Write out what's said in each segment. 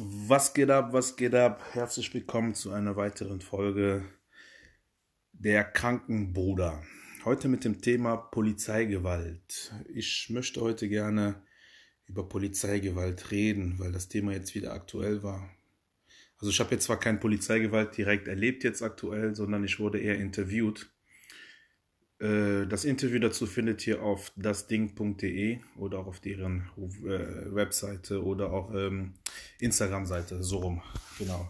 Was geht ab, was geht ab? Herzlich willkommen zu einer weiteren Folge Der Krankenbruder. Heute mit dem Thema Polizeigewalt. Ich möchte heute gerne über Polizeigewalt reden, weil das Thema jetzt wieder aktuell war. Also ich habe jetzt zwar keine Polizeigewalt direkt erlebt jetzt aktuell, sondern ich wurde eher interviewt das Interview dazu findet ihr auf dasding.de oder auch auf deren äh, Webseite oder auch ähm, Instagram-Seite, so rum, genau.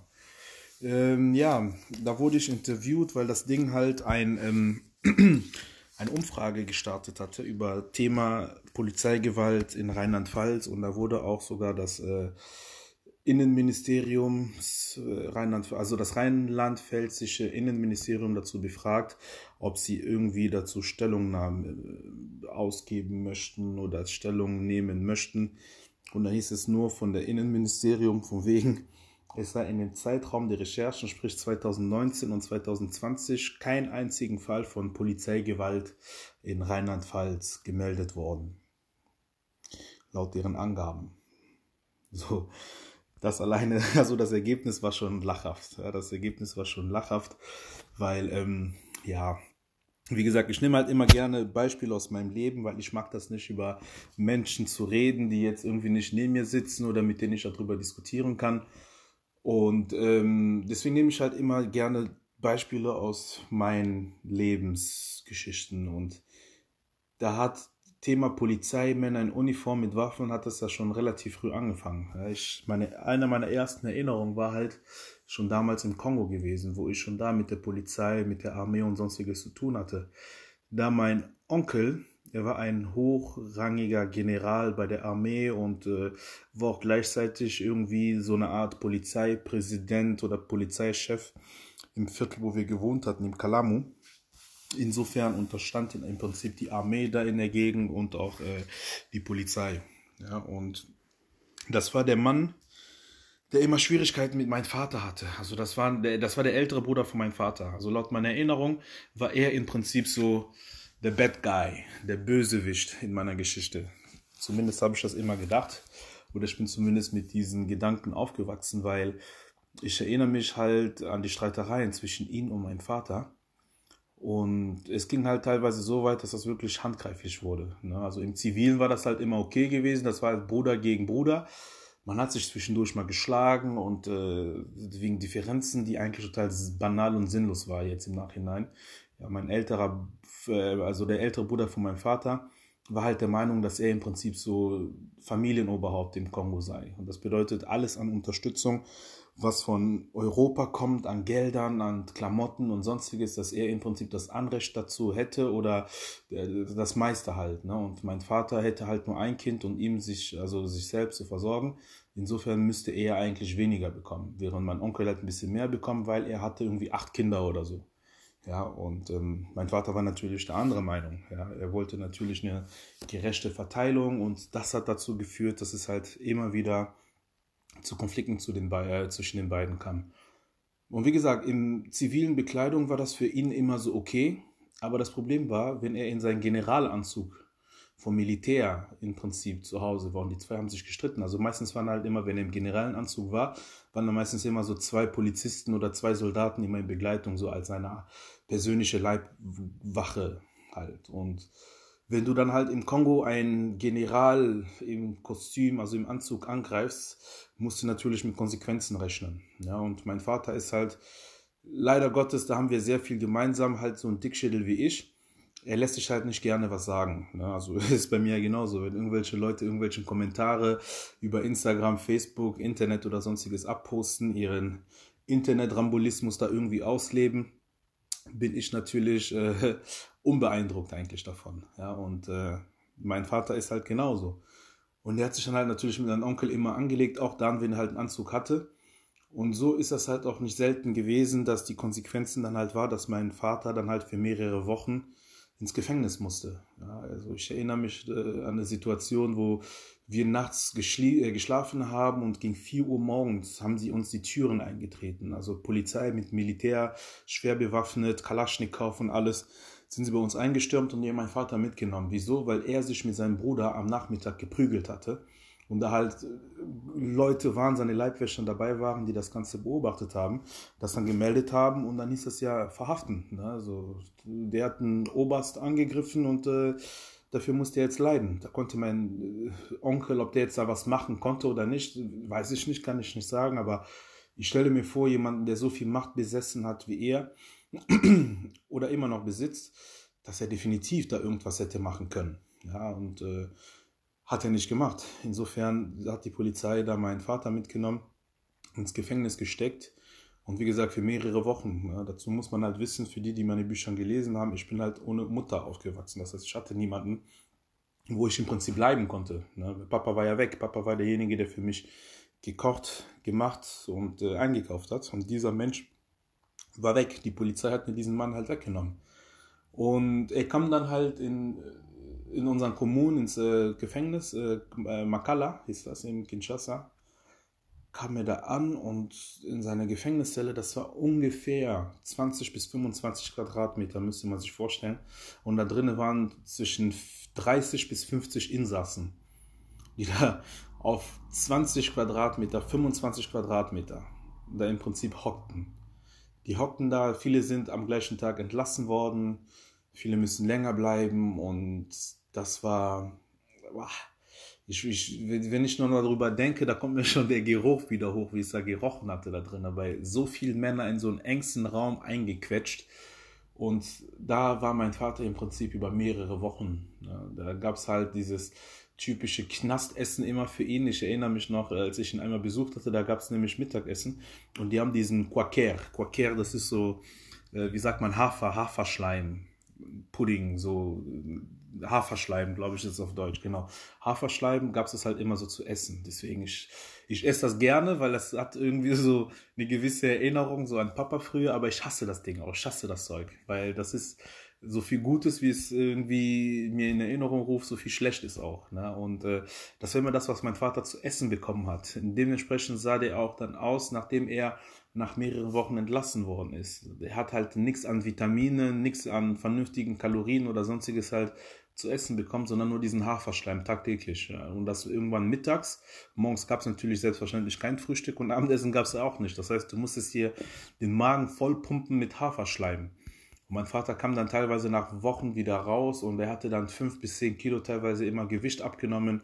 Ähm, ja, da wurde ich interviewt, weil das Ding halt ein, ähm, eine Umfrage gestartet hatte über Thema Polizeigewalt in Rheinland-Pfalz. Und da wurde auch sogar das äh, Innenministeriums äh, Rheinland, also das rheinland-pfälzische Innenministerium dazu befragt, ob sie irgendwie dazu Stellungnahmen äh, ausgeben möchten oder Stellung nehmen möchten. Und da hieß es nur von der Innenministerium, von wegen, es sei in dem Zeitraum der Recherchen, sprich 2019 und 2020, kein einzigen Fall von Polizeigewalt in Rheinland-Pfalz gemeldet worden. Laut deren Angaben. So, das alleine, also das Ergebnis war schon lachhaft. Ja, das Ergebnis war schon lachhaft, weil, ähm, ja, wie gesagt, ich nehme halt immer gerne Beispiele aus meinem Leben, weil ich mag das nicht, über Menschen zu reden, die jetzt irgendwie nicht neben mir sitzen oder mit denen ich darüber diskutieren kann. Und ähm, deswegen nehme ich halt immer gerne Beispiele aus meinen Lebensgeschichten. Und da hat Thema Polizei, Männer in Uniform mit Waffen hat das ja schon relativ früh angefangen. Ich meine, eine meiner ersten Erinnerungen war halt schon damals im Kongo gewesen, wo ich schon da mit der Polizei, mit der Armee und sonstiges zu tun hatte. Da mein Onkel, er war ein hochrangiger General bei der Armee und äh, war auch gleichzeitig irgendwie so eine Art Polizeipräsident oder Polizeichef im Viertel, wo wir gewohnt hatten, im Kalamu. Insofern unterstand im Prinzip die Armee da in der Gegend und auch äh, die Polizei. Ja, und das war der Mann, der immer Schwierigkeiten mit meinem Vater hatte. Also das war der, das war der ältere Bruder von meinem Vater. Also laut meiner Erinnerung war er im Prinzip so der Bad Guy, der Bösewicht in meiner Geschichte. Zumindest habe ich das immer gedacht. Oder ich bin zumindest mit diesen Gedanken aufgewachsen, weil ich erinnere mich halt an die Streitereien zwischen ihm und meinem Vater. Und es ging halt teilweise so weit, dass das wirklich handgreiflich wurde. Ne? Also im Zivilen war das halt immer okay gewesen. Das war halt Bruder gegen Bruder. Man hat sich zwischendurch mal geschlagen und äh, wegen Differenzen, die eigentlich total banal und sinnlos war jetzt im Nachhinein. Ja, mein älterer, äh, also der ältere Bruder von meinem Vater, war halt der Meinung, dass er im Prinzip so Familienoberhaupt im Kongo sei. Und das bedeutet alles an Unterstützung was von Europa kommt an Geldern, an Klamotten und sonstiges, dass er im Prinzip das Anrecht dazu hätte oder äh, das meiste halt. Ne? Und mein Vater hätte halt nur ein Kind und ihm sich, also sich selbst zu versorgen. Insofern müsste er eigentlich weniger bekommen, während mein Onkel halt ein bisschen mehr bekommen, weil er hatte irgendwie acht Kinder oder so. Ja, und ähm, mein Vater war natürlich der andere Meinung. Ja, er wollte natürlich eine gerechte Verteilung und das hat dazu geführt, dass es halt immer wieder zu Konflikten zu den, äh, zwischen den beiden kam. Und wie gesagt, in zivilen Bekleidung war das für ihn immer so okay. Aber das Problem war, wenn er in seinen Generalanzug vom Militär im Prinzip zu Hause war und die zwei haben sich gestritten. Also meistens waren halt immer, wenn er im Generalanzug war, waren dann meistens immer so zwei Polizisten oder zwei Soldaten immer in Begleitung, so als seine persönliche Leibwache halt. Und wenn du dann halt im Kongo einen General im Kostüm, also im Anzug angreifst, musst du natürlich mit Konsequenzen rechnen. Ja, und mein Vater ist halt, leider Gottes, da haben wir sehr viel gemeinsam, halt so ein Dickschädel wie ich. Er lässt sich halt nicht gerne was sagen. Ja, also ist bei mir genauso. Wenn irgendwelche Leute irgendwelche Kommentare über Instagram, Facebook, Internet oder sonstiges abposten, ihren Internet-Rambolismus da irgendwie ausleben, bin ich natürlich äh, unbeeindruckt eigentlich davon. Ja, und äh, mein Vater ist halt genauso. Und der hat sich dann halt natürlich mit seinem Onkel immer angelegt, auch dann, wenn er halt einen Anzug hatte. Und so ist das halt auch nicht selten gewesen, dass die Konsequenzen dann halt war, dass mein Vater dann halt für mehrere Wochen ins Gefängnis musste. Ja, also ich erinnere mich äh, an eine Situation, wo wir nachts äh, geschlafen haben und gegen 4 Uhr morgens haben sie uns die Türen eingetreten. Also Polizei mit Militär, schwer bewaffnet, Kalaschnikow und alles sind sie bei uns eingestürmt und haben meinen Vater mitgenommen. Wieso? Weil er sich mit seinem Bruder am Nachmittag geprügelt hatte. und da halt äh, Leute waren, seine Leibwächter dabei waren, die das Ganze beobachtet haben, das dann gemeldet haben und dann hieß es ja verhaften. Ne? Also der hat einen Oberst angegriffen und äh, dafür musste er jetzt leiden. Da konnte mein äh, Onkel, ob der jetzt da was machen konnte oder nicht, weiß ich nicht, kann ich nicht sagen, aber ich stelle mir vor, jemanden, der so viel Macht besessen hat wie er oder immer noch besitzt, dass er definitiv da irgendwas hätte machen können. Ja, und äh, hat er nicht gemacht. Insofern hat die Polizei da meinen Vater mitgenommen, ins Gefängnis gesteckt. Und wie gesagt, für mehrere Wochen. Ja, dazu muss man halt wissen, für die, die meine Bücher gelesen haben, ich bin halt ohne Mutter aufgewachsen. Das heißt, ich hatte niemanden, wo ich im Prinzip bleiben konnte. Ne? Papa war ja weg. Papa war derjenige, der für mich gekocht, gemacht und äh, eingekauft hat. Und dieser Mensch war weg. Die Polizei hat mir diesen Mann halt weggenommen. Und er kam dann halt in in unseren Kommunen ins äh, Gefängnis, äh, Makala hieß das in Kinshasa, kam er da an und in seiner Gefängniszelle, das war ungefähr 20 bis 25 Quadratmeter, müsste man sich vorstellen. Und da drinnen waren zwischen 30 bis 50 Insassen, die da auf 20 Quadratmeter, 25 Quadratmeter da im Prinzip hockten. Die hockten da, viele sind am gleichen Tag entlassen worden, viele müssen länger bleiben und das war, ich, ich, wenn ich nur darüber denke, da kommt mir schon der Geruch wieder hoch, wie es da gerochen hatte da drin, weil so viele Männer in so einen engsten Raum eingequetscht. Und da war mein Vater im Prinzip über mehrere Wochen. Ja, da gab es halt dieses typische Knastessen immer für ihn. Ich erinnere mich noch, als ich ihn einmal besucht hatte, da gab es nämlich Mittagessen und die haben diesen Quaker. Quaker, das ist so, äh, wie sagt man, Hafer, Haferschleim, Pudding, so Haferschleim, glaube ich, ist auf Deutsch, genau. Haferschleim gab es halt immer so zu essen. Deswegen, ich, ich esse das gerne, weil das hat irgendwie so eine gewisse Erinnerung so an Papa früher, aber ich hasse das Ding auch, ich hasse das Zeug, weil das ist so viel Gutes, wie es irgendwie mir in Erinnerung ruft, so viel schlecht ist auch. Ne? Und äh, das war immer das, was mein Vater zu essen bekommen hat. Dementsprechend sah der auch dann aus, nachdem er nach mehreren Wochen entlassen worden ist. Er hat halt nichts an Vitaminen, nichts an vernünftigen Kalorien oder sonstiges halt zu essen bekommt, sondern nur diesen Haferschleim tagtäglich. Und das irgendwann mittags. Morgens gab es natürlich selbstverständlich kein Frühstück und Abendessen gab es auch nicht. Das heißt, du musstest hier den Magen voll pumpen mit Haferschleim. Und mein Vater kam dann teilweise nach Wochen wieder raus und er hatte dann fünf bis zehn Kilo teilweise immer Gewicht abgenommen.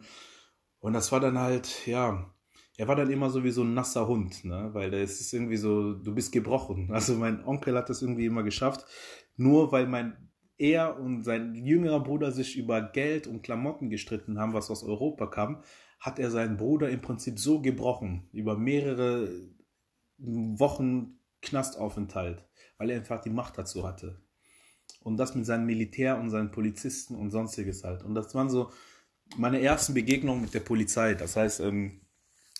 Und das war dann halt, ja, er war dann immer so wie so ein nasser Hund, ne? weil es ist irgendwie so, du bist gebrochen. Also mein Onkel hat das irgendwie immer geschafft, nur weil mein er und sein jüngerer Bruder sich über Geld und Klamotten gestritten haben, was aus Europa kam, hat er seinen Bruder im Prinzip so gebrochen, über mehrere Wochen Knastaufenthalt, weil er einfach die Macht dazu hatte. Und das mit seinem Militär und seinen Polizisten und sonstiges halt. Und das waren so meine ersten Begegnungen mit der Polizei. Das heißt, ähm,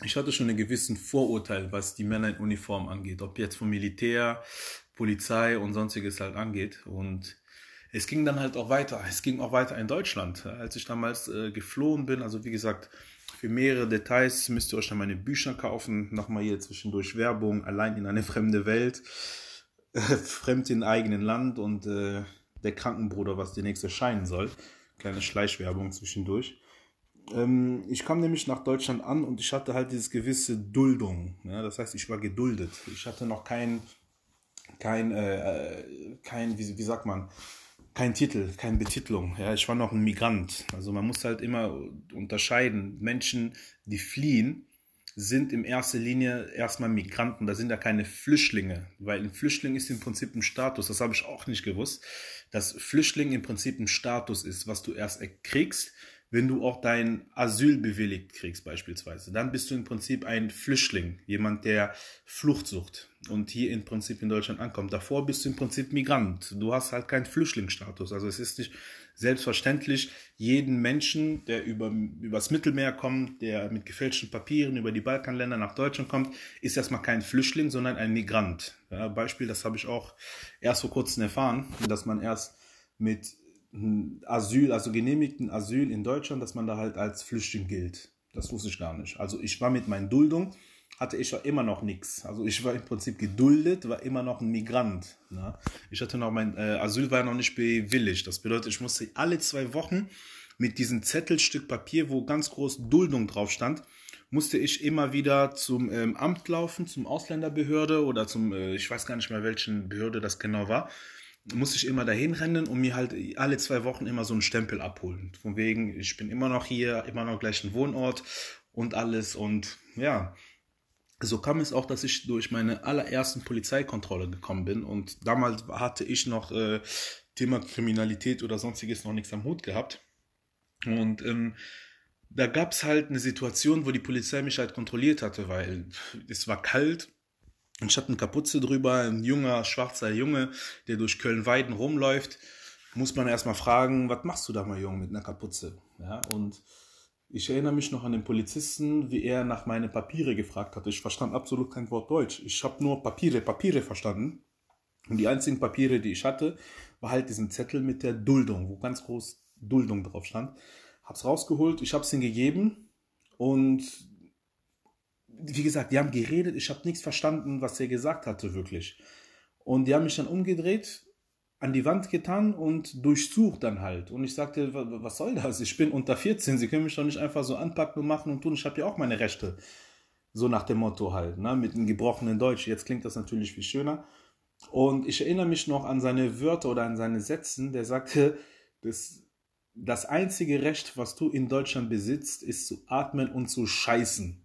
ich hatte schon einen gewissen Vorurteil, was die Männer in Uniform angeht, ob jetzt vom Militär, Polizei und sonstiges halt angeht. Und es ging dann halt auch weiter. Es ging auch weiter in Deutschland. Als ich damals äh, geflohen bin, also wie gesagt, für mehrere Details müsst ihr euch dann meine Bücher kaufen. Nochmal hier zwischendurch Werbung, allein in eine fremde Welt, äh, fremd in eigenen Land und äh, der Krankenbruder, was demnächst erscheinen soll. Kleine Schleichwerbung zwischendurch. Ähm, ich kam nämlich nach Deutschland an und ich hatte halt dieses gewisse Duldung. Ja? Das heißt, ich war geduldet. Ich hatte noch kein, kein, äh, kein wie, wie sagt man, kein Titel, keine Betitelung. Ja, ich war noch ein Migrant. Also man muss halt immer unterscheiden. Menschen, die fliehen, sind in erster Linie erstmal Migranten. Da sind ja keine Flüchtlinge, weil ein Flüchtling ist im Prinzip ein Status. Das habe ich auch nicht gewusst, dass Flüchtling im Prinzip ein Status ist, was du erst kriegst, wenn du auch dein Asyl bewilligt kriegst beispielsweise. Dann bist du im Prinzip ein Flüchtling, jemand, der Flucht sucht und hier im Prinzip in Deutschland ankommt. Davor bist du im Prinzip Migrant. Du hast halt keinen Flüchtlingsstatus. Also es ist nicht selbstverständlich, jeden Menschen, der über, übers Mittelmeer kommt, der mit gefälschten Papieren über die Balkanländer nach Deutschland kommt, ist erstmal kein Flüchtling, sondern ein Migrant. Ja, Beispiel, das habe ich auch erst vor kurzem erfahren, dass man erst mit Asyl, also genehmigten Asyl in Deutschland, dass man da halt als Flüchtling gilt. Das wusste ich gar nicht. Also ich war mit meinen Duldung, hatte ich ja immer noch nichts. Also ich war im Prinzip geduldet, war immer noch ein Migrant. Ne? Ich hatte noch mein äh, Asyl war noch nicht bewilligt. Das bedeutet, ich musste alle zwei Wochen mit diesem Zettelstück Papier, wo ganz groß Duldung drauf stand, musste ich immer wieder zum ähm, Amt laufen, zum Ausländerbehörde oder zum, äh, ich weiß gar nicht mehr, welchen Behörde das genau war, musste ich immer dahin rennen und mir halt alle zwei Wochen immer so einen Stempel abholen. Von wegen, ich bin immer noch hier, immer noch gleichen Wohnort und alles und ja. So kam es auch, dass ich durch meine allerersten Polizeikontrolle gekommen bin und damals hatte ich noch äh, Thema Kriminalität oder sonstiges noch nichts am Hut gehabt. Und ähm, da gab es halt eine Situation, wo die Polizei mich halt kontrolliert hatte, weil es war kalt und ich hatte eine Kapuze drüber, ein junger, schwarzer Junge, der durch Köln-Weiden rumläuft. Muss man erstmal fragen, was machst du da mal, Junge, mit einer Kapuze? Ja, und ich erinnere mich noch an den Polizisten, wie er nach meine Papiere gefragt hatte. Ich verstand absolut kein Wort Deutsch. Ich habe nur Papiere, Papiere verstanden. Und die einzigen Papiere, die ich hatte, war halt diesen Zettel mit der Duldung, wo ganz groß Duldung drauf stand. Hab's rausgeholt, ich hab's ihm gegeben und wie gesagt, die haben geredet, ich habe nichts verstanden, was er gesagt hatte, wirklich. Und die haben mich dann umgedreht, an die Wand getan und durchsucht dann halt. Und ich sagte, was soll das? Ich bin unter 14, Sie können mich doch nicht einfach so anpacken und machen und tun, ich habe ja auch meine Rechte. So nach dem Motto halt, ne? mit einem gebrochenen Deutsch. Jetzt klingt das natürlich viel schöner. Und ich erinnere mich noch an seine Wörter oder an seine Sätzen, der sagte, das das einzige Recht, was du in Deutschland besitzt, ist zu atmen und zu scheißen.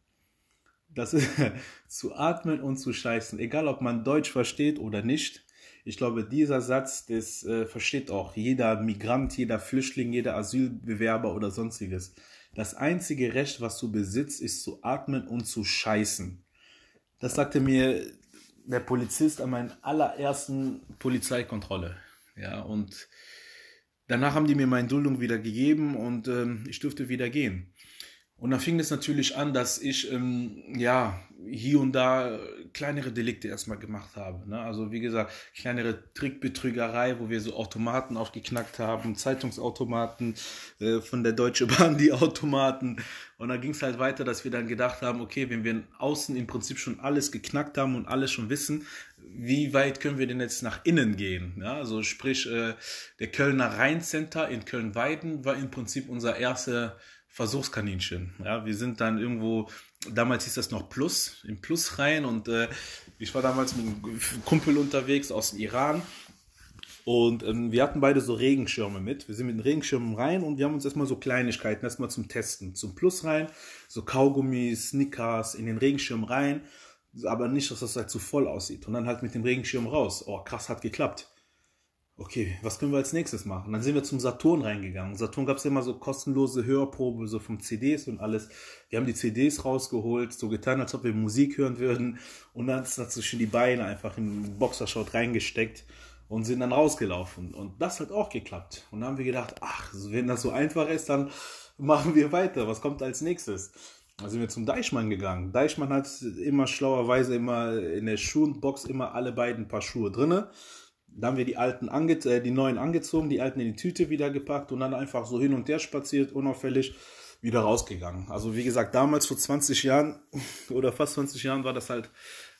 Das ist zu atmen und zu scheißen, egal ob man Deutsch versteht oder nicht. Ich glaube, dieser Satz, das äh, versteht auch jeder Migrant, jeder Flüchtling, jeder Asylbewerber oder sonstiges. Das einzige Recht, was du besitzt, ist zu atmen und zu scheißen. Das sagte mir der Polizist an meiner allerersten Polizeikontrolle. Ja, und Danach haben die mir meine Duldung wieder gegeben und ähm, ich durfte wieder gehen. Und dann fing es natürlich an, dass ich ähm, ja hier und da kleinere Delikte erstmal gemacht habe. Ne? Also wie gesagt, kleinere Trickbetrügerei, wo wir so Automaten aufgeknackt haben, Zeitungsautomaten äh, von der Deutsche Bahn, die Automaten. Und dann ging es halt weiter, dass wir dann gedacht haben, okay, wenn wir außen im Prinzip schon alles geknackt haben und alles schon wissen, wie weit können wir denn jetzt nach innen gehen? Ja, also sprich, äh, der Kölner Rheincenter in Köln-Weiden war im Prinzip unser erster Versuchskaninchen. Ja, wir sind dann irgendwo, damals hieß das noch Plus, im Plus rein und äh, ich war damals mit einem Kumpel unterwegs aus dem Iran und ähm, wir hatten beide so Regenschirme mit. Wir sind mit den Regenschirmen rein und wir haben uns erstmal so Kleinigkeiten erstmal zum Testen, zum Plus rein, so Kaugummis, Snickers in den Regenschirm rein aber nicht, dass das halt zu voll aussieht. Und dann halt mit dem Regenschirm raus. Oh, krass, hat geklappt. Okay, was können wir als nächstes machen? Dann sind wir zum Saturn reingegangen. Saturn gab es immer so kostenlose Hörprobe, so vom CDs und alles. Wir haben die CDs rausgeholt, so getan, als ob wir Musik hören würden. Und dann hat sich die Beine einfach in den Boxershort reingesteckt und sind dann rausgelaufen. Und das hat auch geklappt. Und dann haben wir gedacht, ach, wenn das so einfach ist, dann machen wir weiter. Was kommt als nächstes? Da sind wir zum Deichmann gegangen. Deichmann hat immer schlauerweise immer in der Schuhenbox immer alle beiden Paar Schuhe drinne. Da haben wir die alten ange äh, die neuen angezogen, die alten in die Tüte wieder gepackt und dann einfach so hin und her spaziert, unauffällig wieder rausgegangen. Also wie gesagt, damals vor 20 Jahren oder fast 20 Jahren war das halt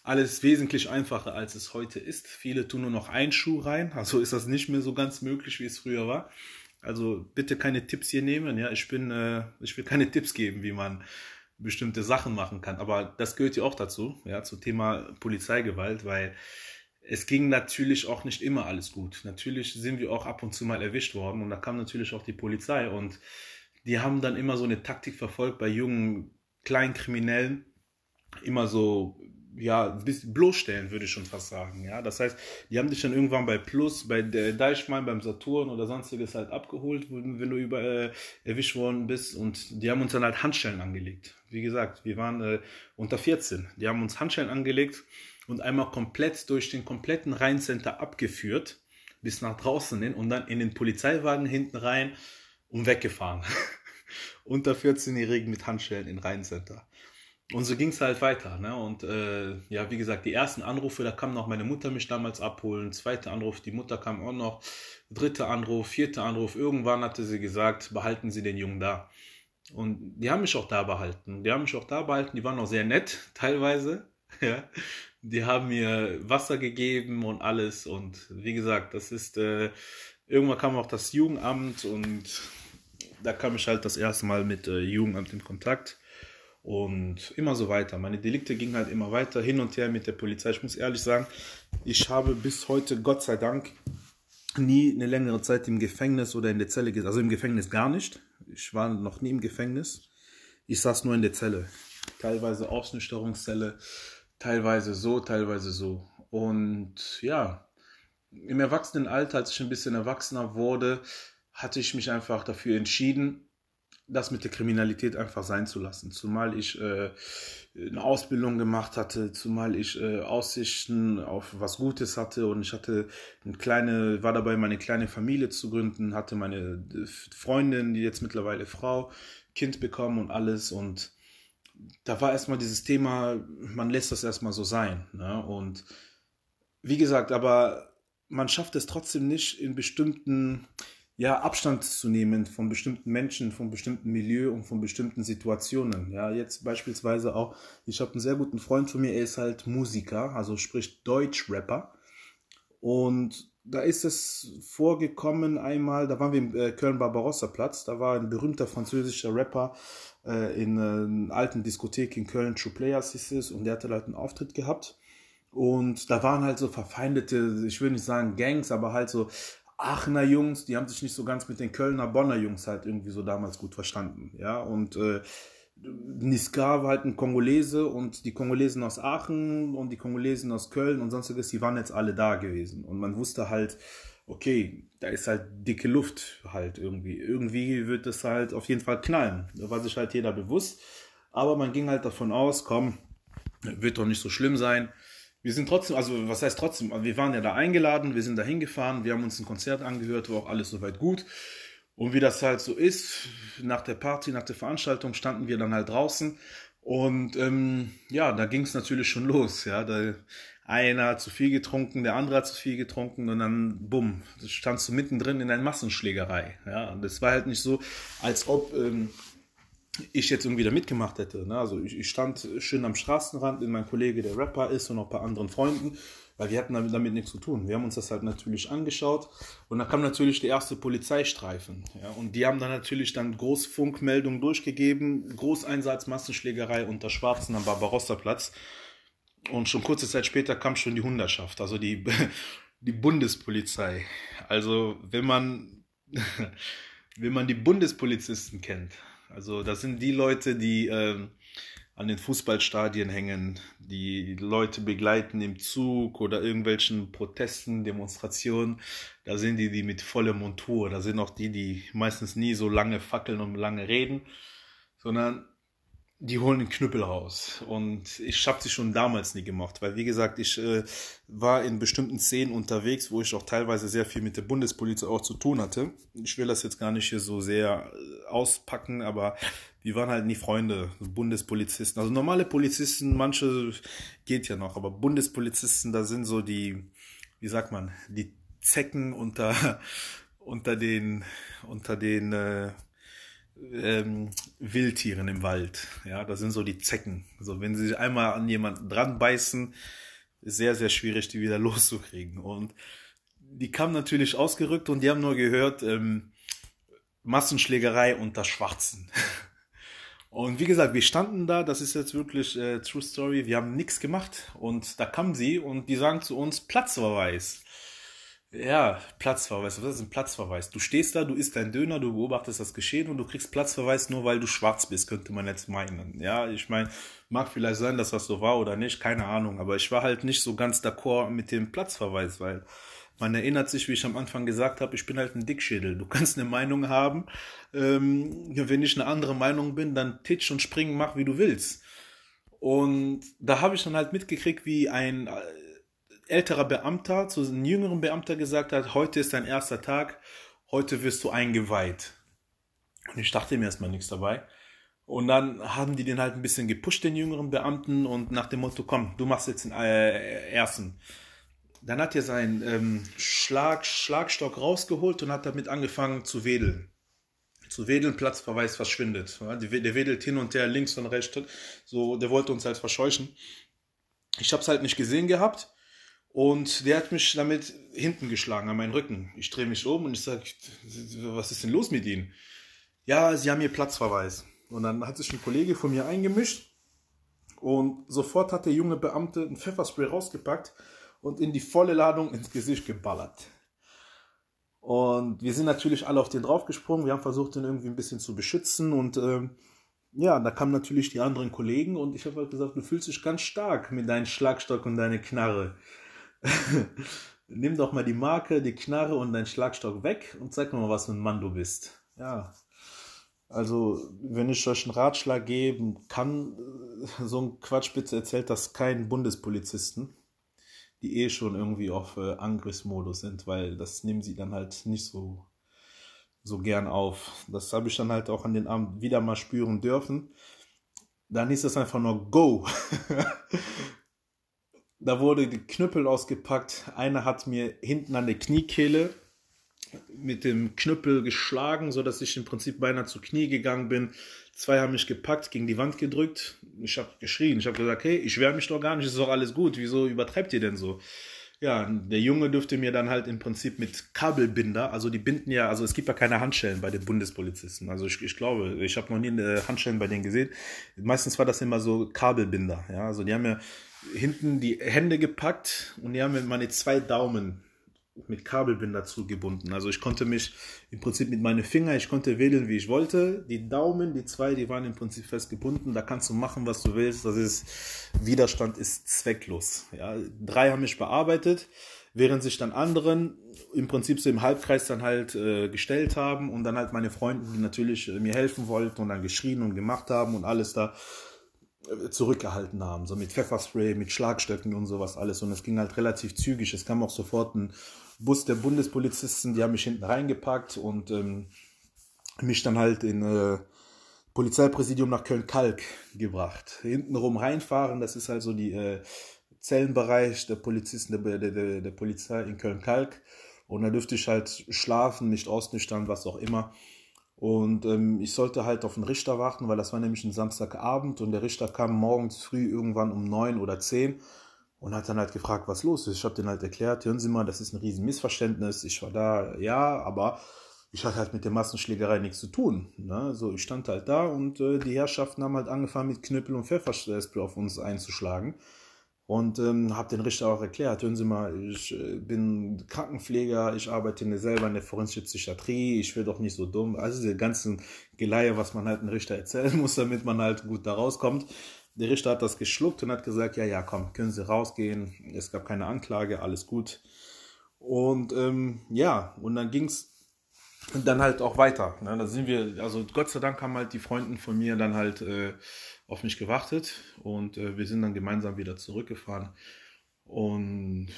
alles wesentlich einfacher, als es heute ist. Viele tun nur noch einen Schuh rein, also ist das nicht mehr so ganz möglich, wie es früher war. Also bitte keine Tipps hier nehmen. Ja, ich bin, äh, ich will keine Tipps geben, wie man bestimmte Sachen machen kann. Aber das gehört ja auch dazu, ja, zum Thema Polizeigewalt, weil es ging natürlich auch nicht immer alles gut. Natürlich sind wir auch ab und zu mal erwischt worden und da kam natürlich auch die Polizei und die haben dann immer so eine Taktik verfolgt bei jungen Kleinkriminellen, immer so ja, bisschen bloßstellen, würde ich schon fast sagen. Ja, das heißt, die haben dich dann irgendwann bei Plus, bei Deichmann, beim Saturn oder sonstiges halt abgeholt, wenn du über äh, erwischt worden bist und die haben uns dann halt Handschellen angelegt. Wie gesagt, wir waren äh, unter 14. Die haben uns Handschellen angelegt und einmal komplett durch den kompletten Rheincenter abgeführt bis nach draußen hin und dann in den Polizeiwagen hinten rein und weggefahren. unter 14-Jährigen mit Handschellen in Rheincenter. Und so ging es halt weiter. Ne? Und äh, ja, wie gesagt, die ersten Anrufe, da kam noch meine Mutter mich damals abholen. Zweiter Anruf, die Mutter kam auch noch. Dritter Anruf, vierter Anruf. Irgendwann hatte sie gesagt, behalten Sie den Jungen da. Und die haben mich auch da behalten. Die haben mich auch da behalten. Die waren auch sehr nett, teilweise. Ja. Die haben mir Wasser gegeben und alles. Und wie gesagt, das ist, äh, irgendwann kam auch das Jugendamt und da kam ich halt das erste Mal mit äh, Jugendamt in Kontakt und immer so weiter. Meine Delikte gingen halt immer weiter hin und her mit der Polizei. Ich muss ehrlich sagen, ich habe bis heute, Gott sei Dank, nie eine längere Zeit im Gefängnis oder in der Zelle gesessen. Also im Gefängnis gar nicht. Ich war noch nie im Gefängnis. Ich saß nur in der Zelle. Teilweise Ausnüchterungszelle, teilweise so, teilweise so. Und ja, im Erwachsenenalter, als ich ein bisschen erwachsener wurde, hatte ich mich einfach dafür entschieden, das mit der Kriminalität einfach sein zu lassen. Zumal ich äh, eine Ausbildung gemacht hatte, zumal ich äh, Aussichten auf was Gutes hatte und ich hatte eine kleine, war dabei, meine kleine Familie zu gründen, hatte meine äh, Freundin, die jetzt mittlerweile Frau, Kind bekommen und alles und da war erstmal dieses Thema, man lässt das erstmal so sein. Ne? Und wie gesagt, aber man schafft es trotzdem nicht in bestimmten ja, Abstand zu nehmen von bestimmten Menschen, von bestimmten Milieu und von bestimmten Situationen. Ja, jetzt beispielsweise auch, ich habe einen sehr guten Freund von mir, er ist halt Musiker, also spricht Deutsch-Rapper. Und da ist es vorgekommen einmal, da waren wir im äh, Köln-Barbarossa-Platz, da war ein berühmter französischer Rapper äh, in einer alten Diskothek in Köln, True Players hieß es, und der hatte halt einen Auftritt gehabt. Und da waren halt so verfeindete, ich will nicht sagen Gangs, aber halt so Aachener Jungs, die haben sich nicht so ganz mit den Kölner, Bonner Jungs halt irgendwie so damals gut verstanden. Ja, und äh, Niska war halt ein Kongolese und die Kongolesen aus Aachen und die Kongolesen aus Köln und sonstiges, die waren jetzt alle da gewesen. Und man wusste halt, okay, da ist halt dicke Luft halt irgendwie. Irgendwie wird es halt auf jeden Fall knallen. Da war sich halt jeder bewusst. Aber man ging halt davon aus, komm, wird doch nicht so schlimm sein wir sind trotzdem, also was heißt trotzdem, wir waren ja da eingeladen, wir sind da hingefahren, wir haben uns ein Konzert angehört, war auch alles soweit gut. Und wie das halt so ist, nach der Party, nach der Veranstaltung standen wir dann halt draußen und ähm, ja, da ging es natürlich schon los. Ja, da einer hat zu viel getrunken, der andere hat zu viel getrunken und dann bumm, standst du mittendrin in einer Massenschlägerei. Ja, und das war halt nicht so, als ob ähm, ich jetzt irgendwie da mitgemacht hätte. Ne? Also ich, ich, stand schön am Straßenrand, in mein Kollege, der Rapper ist und noch ein paar anderen Freunden, weil wir hatten damit, nichts zu tun. Wir haben uns das halt natürlich angeschaut und da kam natürlich der erste Polizeistreifen. Ja? Und die haben dann natürlich dann Großfunkmeldungen durchgegeben, Großeinsatz, Massenschlägerei unter Schwarzen am Barbarossa-Platz. Und schon kurze Zeit später kam schon die Hunderschaft, also die, die Bundespolizei. Also wenn man, wenn man die Bundespolizisten kennt, also das sind die Leute, die äh, an den Fußballstadien hängen, die Leute begleiten im Zug oder irgendwelchen Protesten, Demonstrationen. Da sind die, die mit voller Montur. Da sind auch die, die meistens nie so lange fackeln und lange reden, sondern die holen den Knüppel raus. Und ich habe sie schon damals nie gemacht, weil wie gesagt, ich äh, war in bestimmten Szenen unterwegs, wo ich auch teilweise sehr viel mit der Bundespolizei auch zu tun hatte. Ich will das jetzt gar nicht hier so sehr äh, auspacken, aber wir waren halt nie Freunde, Bundespolizisten. Also normale Polizisten, manche geht ja noch, aber Bundespolizisten, da sind so die, wie sagt man, die Zecken unter unter den unter den äh, ähm, Wildtieren im Wald. Ja, das sind so die Zecken. Also wenn sie einmal an jemanden dran beißen, ist sehr, sehr schwierig, die wieder loszukriegen. Und die kamen natürlich ausgerückt und die haben nur gehört, ähm, Massenschlägerei unter Schwarzen. Und wie gesagt, wir standen da, das ist jetzt wirklich äh, True Story, wir haben nichts gemacht und da kamen sie und die sagen zu uns Platzverweis. Ja, Platzverweis. Was ist ein Platzverweis? Du stehst da, du isst deinen Döner, du beobachtest das Geschehen und du kriegst Platzverweis nur, weil du schwarz bist, könnte man jetzt meinen. Ja, ich meine, mag vielleicht sein, dass das so war oder nicht, keine Ahnung. Aber ich war halt nicht so ganz d'accord mit dem Platzverweis, weil man erinnert sich, wie ich am Anfang gesagt habe, ich bin halt ein Dickschädel. Du kannst eine Meinung haben. Ähm, wenn ich eine andere Meinung bin, dann titsch und spring, mach wie du willst. Und da habe ich dann halt mitgekriegt, wie ein älterer Beamter zu einem jüngeren Beamter gesagt hat, heute ist dein erster Tag, heute wirst du eingeweiht. Und ich dachte mir erstmal nichts dabei. Und dann haben die den halt ein bisschen gepusht, den jüngeren Beamten, und nach dem Motto, komm, du machst jetzt den äh, ersten. Dann hat er seinen ähm, Schlag, Schlagstock rausgeholt und hat damit angefangen zu wedeln. Zu wedeln, Platzverweis verschwindet. Ja, der wedelt hin und her, links und rechts. So, der wollte uns halt verscheuchen. Ich habe es halt nicht gesehen gehabt. Und der hat mich damit hinten geschlagen an meinen Rücken. Ich drehe mich um und ich sage, was ist denn los mit Ihnen? ja, sie haben hier Platzverweis. Und dann hat sich ein Kollege von mir eingemischt und sofort hat der junge Beamte ein Pfefferspray rausgepackt und in die volle Ladung ins Gesicht geballert. Und wir sind natürlich alle auf den draufgesprungen. Wir haben versucht, ihn irgendwie ein bisschen zu beschützen. Und ähm, ja, da kamen natürlich die anderen Kollegen und ich habe halt gesagt, du fühlst dich ganz stark mit deinem Schlagstock und deiner Knarre. Nimm doch mal die Marke, die Knarre und deinen Schlagstock weg und zeig mir mal, was für ein Mann du bist. Ja, also, wenn ich euch einen Ratschlag geben kann, äh, so ein Quatsch bitte erzählt das keinen Bundespolizisten, die eh schon irgendwie auf äh, Angriffsmodus sind, weil das nehmen sie dann halt nicht so, so gern auf. Das habe ich dann halt auch an den Abend wieder mal spüren dürfen. Dann hieß es einfach nur Go. da wurde Knüppel ausgepackt. Einer hat mir hinten an der Kniekehle mit dem Knüppel geschlagen, so dass ich im Prinzip beinahe zu Knie gegangen bin. Zwei haben mich gepackt, gegen die Wand gedrückt. Ich habe geschrien. Ich habe gesagt, hey, ich wehre mich doch gar nicht, ist doch alles gut. Wieso übertreibt ihr denn so? Ja, der Junge dürfte mir dann halt im Prinzip mit Kabelbinder, also die binden ja, also es gibt ja keine Handschellen bei den Bundespolizisten. Also ich, ich glaube, ich habe noch nie eine Handschellen bei denen gesehen. Meistens war das immer so Kabelbinder. Ja, also die haben ja hinten die Hände gepackt und die haben mir meine zwei Daumen mit Kabelbinder zugebunden. Also ich konnte mich im Prinzip mit meinen Fingern, ich konnte wählen, wie ich wollte. Die Daumen, die zwei, die waren im Prinzip festgebunden. Da kannst du machen, was du willst. Das ist, Widerstand ist zwecklos. Ja, drei haben mich bearbeitet, während sich dann anderen im Prinzip so im Halbkreis dann halt äh, gestellt haben und dann halt meine Freunde, die natürlich äh, mir helfen wollten und dann geschrien und gemacht haben und alles da äh, zurückgehalten haben, so mit Pfefferspray, mit Schlagstöcken und sowas alles. Und es ging halt relativ zügig. Es kam auch sofort ein Bus der Bundespolizisten, die haben mich hinten reingepackt und ähm, mich dann halt in äh, Polizeipräsidium nach Köln-Kalk gebracht. Hintenrum reinfahren, das ist also die äh, Zellenbereich der Polizisten, der, der, der Polizei in Köln-Kalk. Und da dürfte ich halt schlafen, nicht ausnüchtern, was auch immer. Und ähm, ich sollte halt auf den Richter warten, weil das war nämlich ein Samstagabend und der Richter kam morgens früh irgendwann um neun oder zehn und hat dann halt gefragt, was los ist. Ich habe den halt erklärt, hören Sie mal, das ist ein riesen Missverständnis. Ich war da, ja, aber ich hatte halt mit der Massenschlägerei nichts zu tun. Ne? So, ich stand halt da und äh, die Herrschaften haben halt angefangen mit Knüppel und Pfefferspray auf uns einzuschlagen. Und ähm, habe den Richter auch erklärt, hören Sie mal, ich äh, bin Krankenpfleger, ich arbeite der selber in der forensischen Psychiatrie, ich will doch nicht so dumm. Also diese ganzen Geleihe, was man halt einem Richter erzählen muss, damit man halt gut da rauskommt. Der Richter hat das geschluckt und hat gesagt, ja, ja, komm, können Sie rausgehen. Es gab keine Anklage, alles gut. Und ähm, ja, und dann ging es dann halt auch weiter. Ne? Da sind wir, also Gott sei Dank haben halt die Freunde von mir dann halt äh, auf mich gewartet und äh, wir sind dann gemeinsam wieder zurückgefahren. Und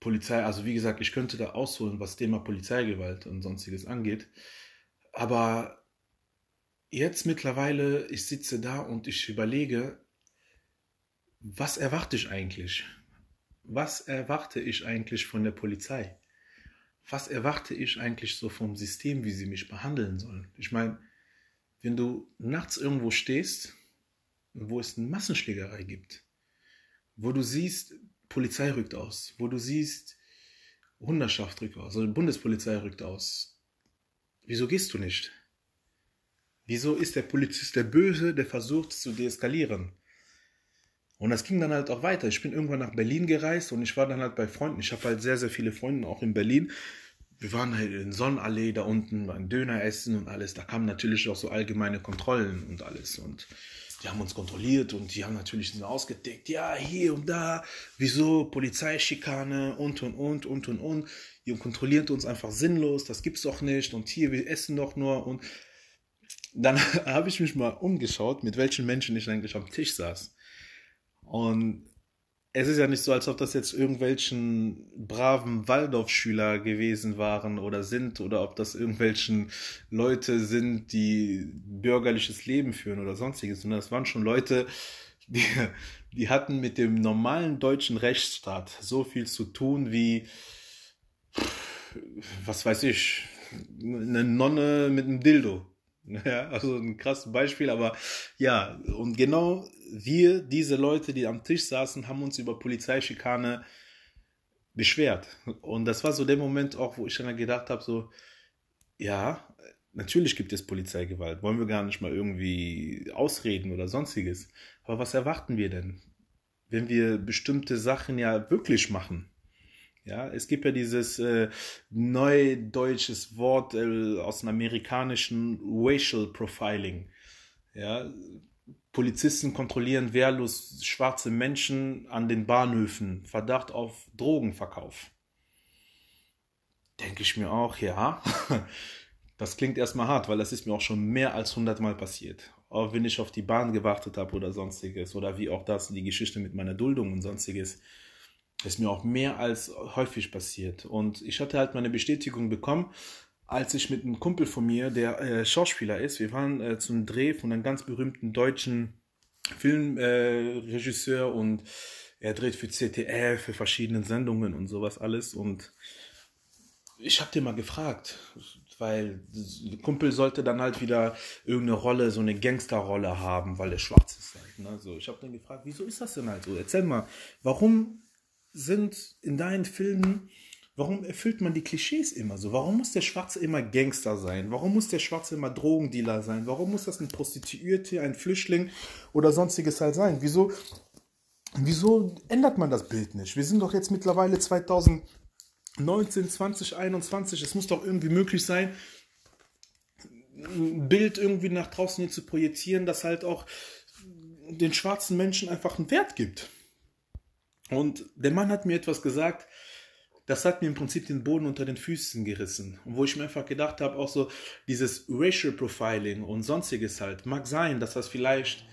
Polizei, also wie gesagt, ich könnte da ausholen, was Thema Polizeigewalt und sonstiges angeht. Aber jetzt mittlerweile, ich sitze da und ich überlege, was erwarte ich eigentlich? Was erwarte ich eigentlich von der Polizei? Was erwarte ich eigentlich so vom System, wie sie mich behandeln sollen? Ich meine, wenn du nachts irgendwo stehst, wo es eine Massenschlägerei gibt, wo du siehst, Polizei rückt aus, wo du siehst, Hunderschaft rückt aus, also Bundespolizei rückt aus, wieso gehst du nicht? Wieso ist der Polizist der Böse, der versucht zu deeskalieren? Und das ging dann halt auch weiter. Ich bin irgendwann nach Berlin gereist und ich war dann halt bei Freunden. Ich habe halt sehr, sehr viele Freunde auch in Berlin. Wir waren halt in Sonnenallee da unten beim Döner essen und alles. Da kamen natürlich auch so allgemeine Kontrollen und alles. Und die haben uns kontrolliert und die haben natürlich so ausgedeckt. Ja, hier und da. Wieso? Polizeischikane und und und und und und. Ihr kontrolliert uns einfach sinnlos. Das gibt's doch nicht. Und hier, wir essen doch nur. Und dann habe ich mich mal umgeschaut, mit welchen Menschen ich eigentlich am Tisch saß. Und es ist ja nicht so, als ob das jetzt irgendwelchen braven Waldorfschüler gewesen waren oder sind oder ob das irgendwelchen Leute sind, die bürgerliches Leben führen oder sonstiges, sondern das waren schon Leute, die, die hatten mit dem normalen deutschen Rechtsstaat so viel zu tun wie, was weiß ich, eine Nonne mit einem Dildo. Ja, also ein krasses Beispiel, aber ja, und genau wir, diese Leute, die am Tisch saßen, haben uns über Polizeischikane beschwert. Und das war so der Moment auch, wo ich dann gedacht habe, so, ja, Natürlich gibt es Polizeigewalt. Wollen wir gar nicht mal irgendwie ausreden oder sonstiges. Aber was erwarten wir denn, wenn wir bestimmte Sachen ja wirklich machen? Ja, es gibt ja dieses äh, neudeutsches Wort äh, aus dem amerikanischen Racial Profiling. Ja, Polizisten kontrollieren wehrlos schwarze Menschen an den Bahnhöfen. Verdacht auf Drogenverkauf. Denke ich mir auch, ja. Das klingt erstmal hart, weil das ist mir auch schon mehr als hundertmal passiert. Auch wenn ich auf die Bahn gewartet habe oder sonstiges. Oder wie auch das, die Geschichte mit meiner Duldung und sonstiges. Ist mir auch mehr als häufig passiert. Und ich hatte halt meine Bestätigung bekommen, als ich mit einem Kumpel von mir, der äh, Schauspieler ist, wir waren äh, zum Dreh von einem ganz berühmten deutschen Filmregisseur äh, und er dreht für ZDF, für verschiedene Sendungen und sowas alles. Und ich habe den mal gefragt, weil der Kumpel sollte dann halt wieder irgendeine Rolle, so eine Gangsterrolle haben, weil er schwarz ist. Halt, ne? so, ich habe dann gefragt, wieso ist das denn halt so? Erzähl mal, warum sind in deinen Filmen, warum erfüllt man die Klischees immer so? Warum muss der Schwarze immer Gangster sein? Warum muss der Schwarze immer Drogendealer sein? Warum muss das ein Prostituierte, ein Flüchtling oder sonstiges halt sein? Wieso, wieso ändert man das Bild nicht? Wir sind doch jetzt mittlerweile 2000 19, 20, 21, es muss doch irgendwie möglich sein, ein Bild irgendwie nach draußen hin zu projizieren, das halt auch den schwarzen Menschen einfach einen Wert gibt. Und der Mann hat mir etwas gesagt, das hat mir im Prinzip den Boden unter den Füßen gerissen. Und wo ich mir einfach gedacht habe, auch so dieses Racial Profiling und sonstiges halt, mag sein, dass das vielleicht,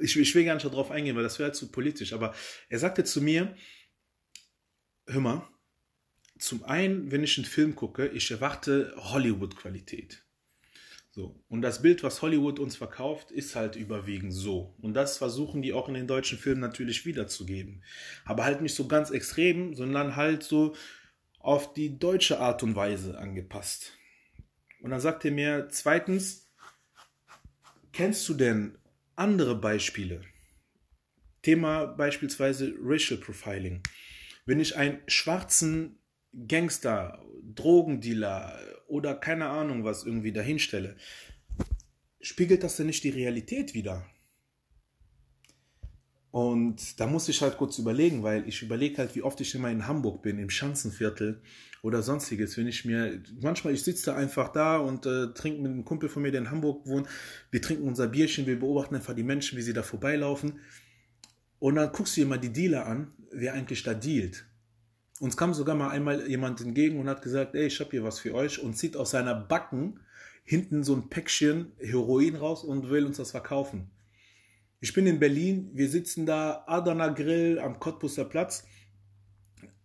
ich, ich will gar nicht darauf eingehen, weil das wäre zu politisch, aber er sagte zu mir, hör mal, zum einen, wenn ich einen Film gucke, ich erwarte Hollywood-Qualität. So. Und das Bild, was Hollywood uns verkauft, ist halt überwiegend so. Und das versuchen die auch in den deutschen Filmen natürlich wiederzugeben. Aber halt nicht so ganz extrem, sondern halt so auf die deutsche Art und Weise angepasst. Und dann sagt er mir, zweitens, kennst du denn andere Beispiele? Thema beispielsweise Racial Profiling. Wenn ich einen schwarzen Gangster, Drogendealer oder keine Ahnung was irgendwie dahinstelle, spiegelt das denn nicht die Realität wieder? Und da muss ich halt kurz überlegen, weil ich überlege halt, wie oft ich immer in Hamburg bin, im Schanzenviertel oder sonstiges. Wenn ich mir, manchmal, ich sitze da einfach da und äh, trinke mit einem Kumpel von mir, der in Hamburg wohnt. Wir trinken unser Bierchen, wir beobachten einfach die Menschen, wie sie da vorbeilaufen. Und dann guckst du dir mal die Dealer an, wer eigentlich da dealt. Uns kam sogar mal einmal jemand entgegen und hat gesagt, ey, ich habe hier was für euch und zieht aus seiner Backen hinten so ein Päckchen Heroin raus und will uns das verkaufen. Ich bin in Berlin, wir sitzen da, Adana Grill am Cottbusser Platz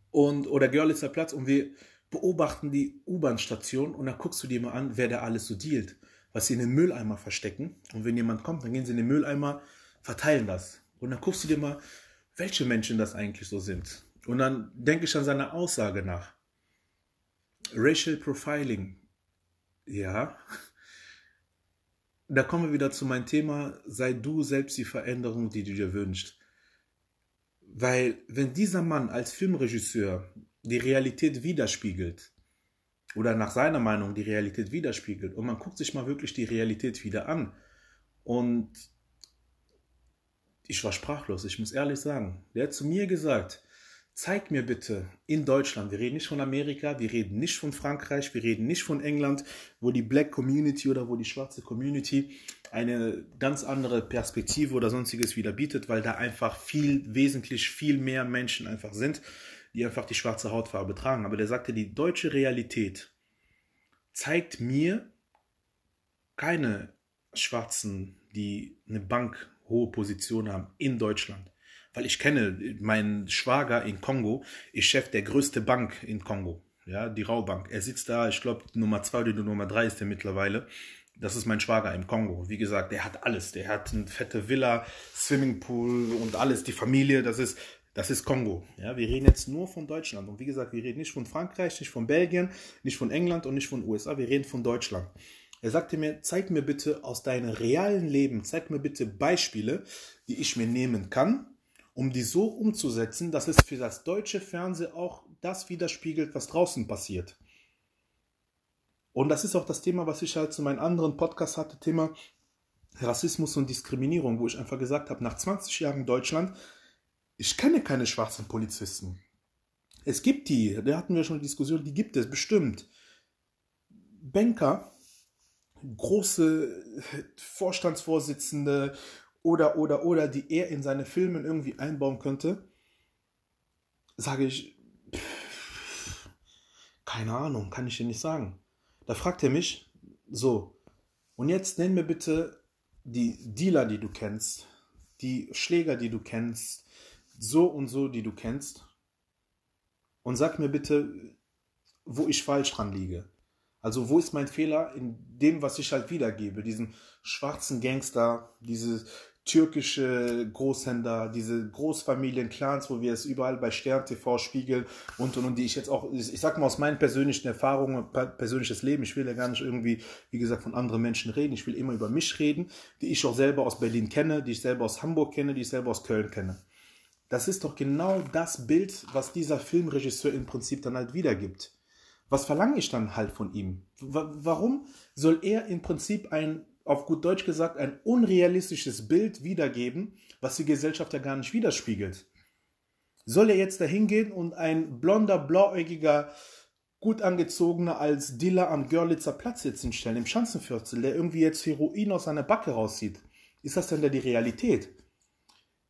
und, oder Görlitzer Platz und wir beobachten die U-Bahn-Station und dann guckst du dir mal an, wer da alles so dealt. Was sie in den Mülleimer verstecken und wenn jemand kommt, dann gehen sie in den Mülleimer, verteilen das. Und dann guckst du dir mal, welche Menschen das eigentlich so sind. Und dann denke ich an seine Aussage nach. Racial Profiling. Ja. Da kommen wir wieder zu meinem Thema, sei du selbst die Veränderung, die du dir wünschst. Weil wenn dieser Mann als Filmregisseur die Realität widerspiegelt, oder nach seiner Meinung die Realität widerspiegelt, und man guckt sich mal wirklich die Realität wieder an, und ich war sprachlos, ich muss ehrlich sagen. Der hat zu mir gesagt, zeig mir bitte in Deutschland, wir reden nicht von Amerika, wir reden nicht von Frankreich, wir reden nicht von England, wo die Black Community oder wo die schwarze Community eine ganz andere Perspektive oder sonstiges wieder bietet, weil da einfach viel, wesentlich viel mehr Menschen einfach sind, die einfach die schwarze Hautfarbe tragen. Aber der sagte, die deutsche Realität zeigt mir keine Schwarzen, die eine Bank hohe Position haben in Deutschland. Weil ich kenne meinen Schwager in Kongo, ist Chef der größte Bank in Kongo, ja, die Raubank. Er sitzt da, ich glaube Nummer zwei oder Nummer drei ist er mittlerweile. Das ist mein Schwager im Kongo. Wie gesagt, der hat alles. Der hat eine fette Villa, Swimmingpool und alles. Die Familie, das ist, das ist Kongo. Ja, wir reden jetzt nur von Deutschland. Und wie gesagt, wir reden nicht von Frankreich, nicht von Belgien, nicht von England und nicht von USA. Wir reden von Deutschland. Er sagte mir, zeig mir bitte aus deinem realen Leben, zeig mir bitte Beispiele, die ich mir nehmen kann, um die so umzusetzen, dass es für das deutsche Fernsehen auch das widerspiegelt, was draußen passiert. Und das ist auch das Thema, was ich halt zu meinem anderen Podcast hatte, Thema Rassismus und Diskriminierung, wo ich einfach gesagt habe, nach 20 Jahren Deutschland, ich kenne keine schwarzen Polizisten. Es gibt die, da hatten wir schon eine Diskussion, die gibt es bestimmt. Banker, große Vorstandsvorsitzende oder, oder, oder, die er in seine Filme irgendwie einbauen könnte, sage ich, pff, keine Ahnung, kann ich dir nicht sagen. Da fragt er mich, so, und jetzt nenn mir bitte die Dealer, die du kennst, die Schläger, die du kennst, so und so, die du kennst, und sag mir bitte, wo ich falsch dran liege. Also wo ist mein Fehler in dem, was ich halt wiedergebe? Diesen schwarzen Gangster, diese türkische Großhändler, diese Großfamilien, Clans, wo wir es überall bei Stern TV spiegeln und und und die ich jetzt auch, ich sag mal aus meinen persönlichen Erfahrungen, persönliches Leben, ich will ja gar nicht irgendwie, wie gesagt, von anderen Menschen reden, ich will immer über mich reden, die ich auch selber aus Berlin kenne, die ich selber aus Hamburg kenne, die ich selber aus Köln kenne. Das ist doch genau das Bild, was dieser Filmregisseur im Prinzip dann halt wiedergibt. Was verlange ich dann halt von ihm? Warum soll er im Prinzip ein auf gut Deutsch gesagt, ein unrealistisches Bild wiedergeben, was die Gesellschaft ja gar nicht widerspiegelt. Soll er jetzt dahin gehen und ein blonder, blauäugiger, gut angezogener als Diller am Görlitzer Platz jetzt hinstellen, im Schanzenviertel, der irgendwie jetzt Heroin aus seiner Backe rauszieht? Ist das denn da die Realität?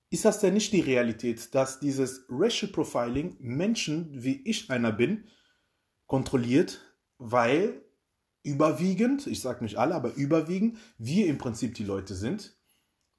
Ist das denn nicht die Realität, dass dieses Racial Profiling Menschen, wie ich einer bin, kontrolliert, weil überwiegend, ich sage nicht alle, aber überwiegend, wir im Prinzip die Leute sind,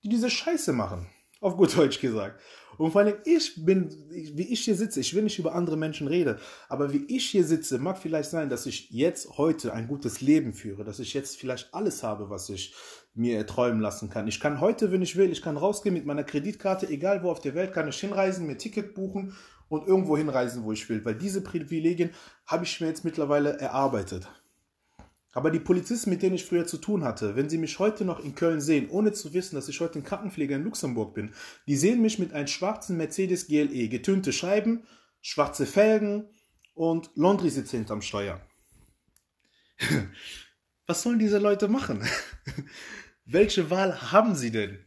die diese Scheiße machen. Auf gut Deutsch gesagt. Und vor allem, ich bin, wie ich hier sitze, ich will nicht über andere Menschen reden, aber wie ich hier sitze, mag vielleicht sein, dass ich jetzt heute ein gutes Leben führe, dass ich jetzt vielleicht alles habe, was ich mir erträumen lassen kann. Ich kann heute, wenn ich will, ich kann rausgehen mit meiner Kreditkarte, egal wo auf der Welt, kann ich hinreisen, mir Ticket buchen und irgendwo hinreisen, wo ich will, weil diese Privilegien habe ich mir jetzt mittlerweile erarbeitet. Aber die Polizisten, mit denen ich früher zu tun hatte, wenn sie mich heute noch in Köln sehen, ohne zu wissen, dass ich heute ein Krankenpfleger in Luxemburg bin, die sehen mich mit einem schwarzen Mercedes GLE, getönte Scheiben, schwarze Felgen und Laundry-Sitze hinterm Steuer. Was sollen diese Leute machen? Welche Wahl haben sie denn?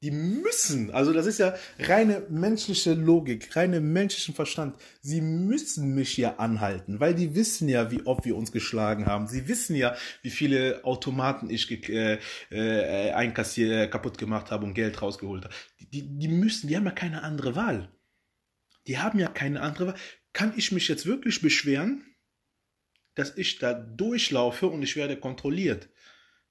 Die müssen, also das ist ja reine menschliche Logik, reine menschlichen Verstand. Sie müssen mich ja anhalten, weil die wissen ja, wie oft wir uns geschlagen haben. Sie wissen ja, wie viele Automaten ich äh, äh, einkassiert, äh, kaputt gemacht habe und Geld rausgeholt habe. Die, die müssen, die haben ja keine andere Wahl. Die haben ja keine andere Wahl. Kann ich mich jetzt wirklich beschweren, dass ich da durchlaufe und ich werde kontrolliert?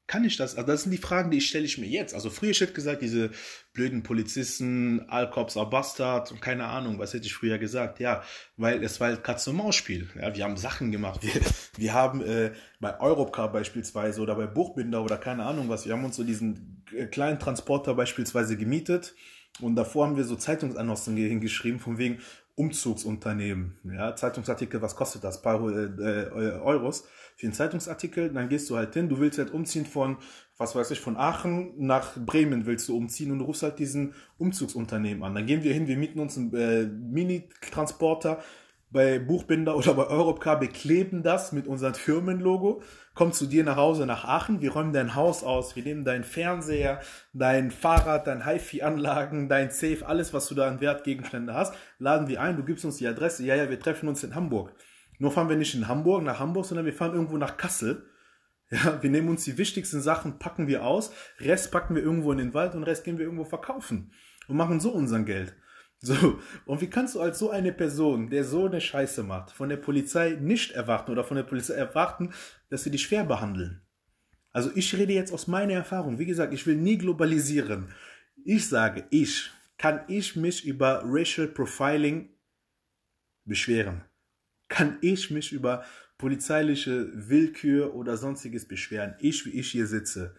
Kann ich das? Also das sind die Fragen, die stelle ich mir jetzt. Also früher ich hätte gesagt, diese blöden Polizisten, Alkops, Bastard und keine Ahnung, was hätte ich früher gesagt? Ja, weil es war halt Katz-und-Maus-Spiel. Ja, wir haben Sachen gemacht. Wir, wir haben äh, bei Europcar beispielsweise oder bei Buchbinder oder keine Ahnung was, wir haben uns so diesen äh, kleinen Transporter beispielsweise gemietet und davor haben wir so Zeitungsannoncen hingeschrieben von wegen Umzugsunternehmen. Ja, Zeitungsartikel, was kostet das? Ein paar äh, äh, Euros für einen Zeitungsartikel, dann gehst du halt hin, du willst halt umziehen von, was weiß ich, von Aachen nach Bremen willst du umziehen und du rufst halt diesen Umzugsunternehmen an. Dann gehen wir hin, wir mieten uns einen äh, Mini-Transporter bei Buchbinder oder bei Europcar, bekleben das mit unserem Firmenlogo, kommen zu dir nach Hause nach Aachen, wir räumen dein Haus aus, wir nehmen deinen Fernseher, dein Fahrrad, dein HiFi-Anlagen, dein Safe, alles, was du da an Wertgegenstände hast, laden wir ein, du gibst uns die Adresse, ja, ja, wir treffen uns in Hamburg. Nur fahren wir nicht in Hamburg, nach Hamburg, sondern wir fahren irgendwo nach Kassel. Ja, wir nehmen uns die wichtigsten Sachen, packen wir aus, Rest packen wir irgendwo in den Wald und Rest gehen wir irgendwo verkaufen und machen so unser Geld. So, und wie kannst du als so eine Person, der so eine Scheiße macht, von der Polizei nicht erwarten oder von der Polizei erwarten, dass sie dich schwer behandeln? Also ich rede jetzt aus meiner Erfahrung. Wie gesagt, ich will nie globalisieren. Ich sage, ich, kann ich mich über Racial Profiling beschweren? kann ich mich über polizeiliche Willkür oder sonstiges beschweren. Ich, wie ich hier sitze.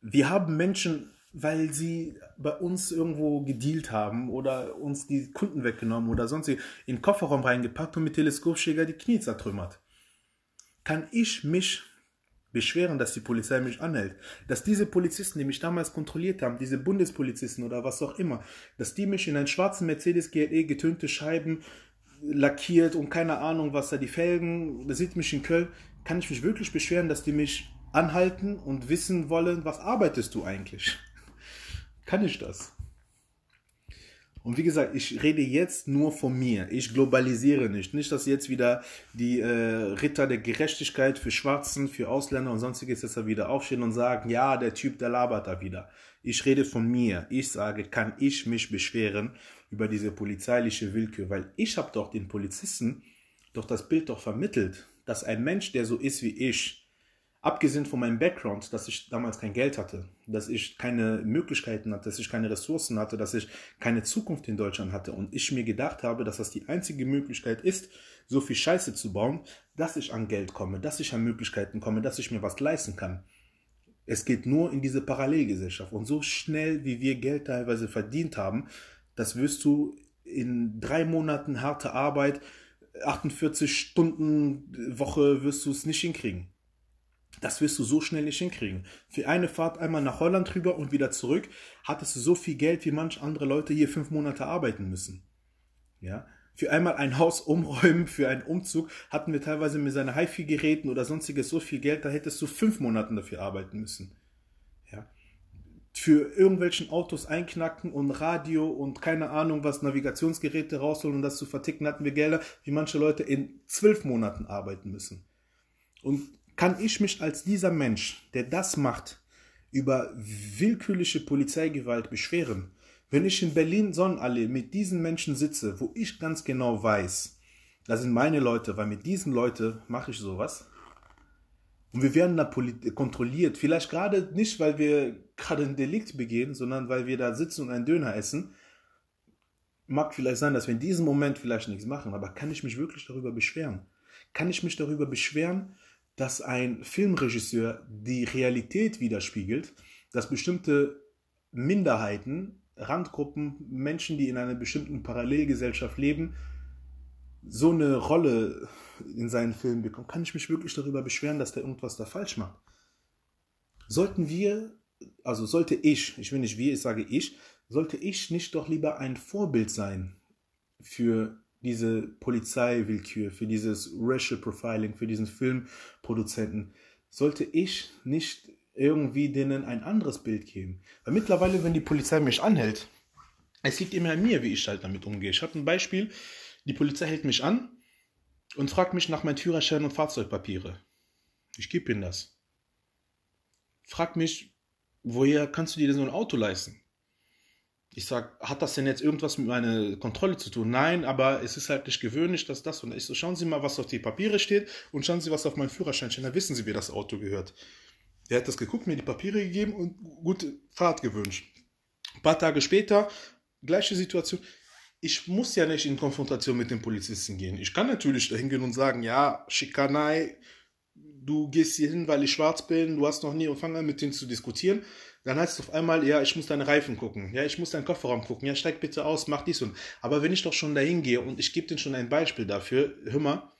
Wir haben Menschen, weil sie bei uns irgendwo gedealt haben oder uns die Kunden weggenommen oder sonst in den Kofferraum reingepackt und mit Teleskopschläger die Knie zertrümmert. Kann ich mich beschweren, dass die Polizei mich anhält. Dass diese Polizisten, die mich damals kontrolliert haben, diese Bundespolizisten oder was auch immer, dass die mich in einen schwarzen Mercedes GLE getönte Scheiben lackiert und keine Ahnung, was da die Felgen, da sieht mich in Köln, kann ich mich wirklich beschweren, dass die mich anhalten und wissen wollen, was arbeitest du eigentlich? Kann ich das? Und wie gesagt, ich rede jetzt nur von mir. Ich globalisiere nicht. Nicht, dass jetzt wieder die äh, Ritter der Gerechtigkeit für Schwarzen, für Ausländer und sonstiges jetzt wieder aufstehen und sagen, ja, der Typ, der labert da wieder. Ich rede von mir. Ich sage, kann ich mich beschweren über diese polizeiliche Willkür, weil ich habe doch den Polizisten doch das Bild doch vermittelt, dass ein Mensch, der so ist wie ich, abgesehen von meinem Background, dass ich damals kein Geld hatte, dass ich keine Möglichkeiten hatte, dass ich keine Ressourcen hatte, dass ich keine Zukunft in Deutschland hatte und ich mir gedacht habe, dass das die einzige Möglichkeit ist, so viel Scheiße zu bauen, dass ich an Geld komme, dass ich an Möglichkeiten komme, dass ich mir was leisten kann. Es geht nur in diese Parallelgesellschaft und so schnell, wie wir Geld teilweise verdient haben, das wirst du in drei Monaten harte Arbeit, 48 Stunden Woche wirst du es nicht hinkriegen. Das wirst du so schnell nicht hinkriegen. Für eine Fahrt einmal nach Holland rüber und wieder zurück hattest du so viel Geld, wie manch andere Leute hier fünf Monate arbeiten müssen. Ja. Für einmal ein Haus umräumen, für einen Umzug hatten wir teilweise mit seinen HiFi-Geräten oder sonstiges so viel Geld, da hättest du fünf Monate dafür arbeiten müssen. Ja. Für irgendwelchen Autos einknacken und Radio und keine Ahnung was, Navigationsgeräte rausholen und das zu verticken, hatten wir Gelder, wie manche Leute in zwölf Monaten arbeiten müssen. Und kann ich mich als dieser Mensch, der das macht, über willkürliche Polizeigewalt beschweren? Wenn ich in Berlin Sonnenallee mit diesen Menschen sitze, wo ich ganz genau weiß, das sind meine Leute, weil mit diesen Leuten mache ich sowas. Und wir werden da kontrolliert. Vielleicht gerade nicht, weil wir gerade ein Delikt begehen, sondern weil wir da sitzen und einen Döner essen. Mag vielleicht sein, dass wir in diesem Moment vielleicht nichts machen, aber kann ich mich wirklich darüber beschweren? Kann ich mich darüber beschweren, dass ein Filmregisseur die Realität widerspiegelt, dass bestimmte Minderheiten, Randgruppen, Menschen, die in einer bestimmten Parallelgesellschaft leben, so eine Rolle in seinen Filmen bekommen, kann ich mich wirklich darüber beschweren, dass der irgendwas da falsch macht. Sollten wir, also sollte ich, ich will nicht wir, ich sage ich, sollte ich nicht doch lieber ein Vorbild sein für diese Polizeiwillkür, für dieses Racial Profiling, für diesen Filmproduzenten, sollte ich nicht irgendwie denen ein anderes Bild geben. Weil mittlerweile, wenn die Polizei mich anhält, es liegt immer an mir, wie ich halt damit umgehe. Ich habe ein Beispiel, die Polizei hält mich an und fragt mich nach meinem Führerschein und Fahrzeugpapiere. Ich gebe ihnen das. Fragt mich, woher kannst du dir denn so ein Auto leisten? Ich sage, hat das denn jetzt irgendwas mit meiner Kontrolle zu tun? Nein, aber es ist halt nicht gewöhnlich, dass das und ich so, schauen Sie mal, was auf die Papiere steht und schauen Sie, was auf meinem Führerschein steht, dann wissen Sie, wie das Auto gehört. Der hat das geguckt, mir die Papiere gegeben und gute Fahrt gewünscht. Ein paar Tage später, gleiche Situation. Ich muss ja nicht in Konfrontation mit den Polizisten gehen. Ich kann natürlich dahin gehen und sagen, ja, Schikanei, du gehst hier hin, weil ich schwarz bin, du hast noch nie angefangen, mit denen zu diskutieren. Dann heißt es auf einmal, ja, ich muss deine Reifen gucken, ja, ich muss deinen Kofferraum gucken, ja, steig bitte aus, mach dies und. Aber wenn ich doch schon dahin gehe und ich gebe dir schon ein Beispiel dafür, hör mal,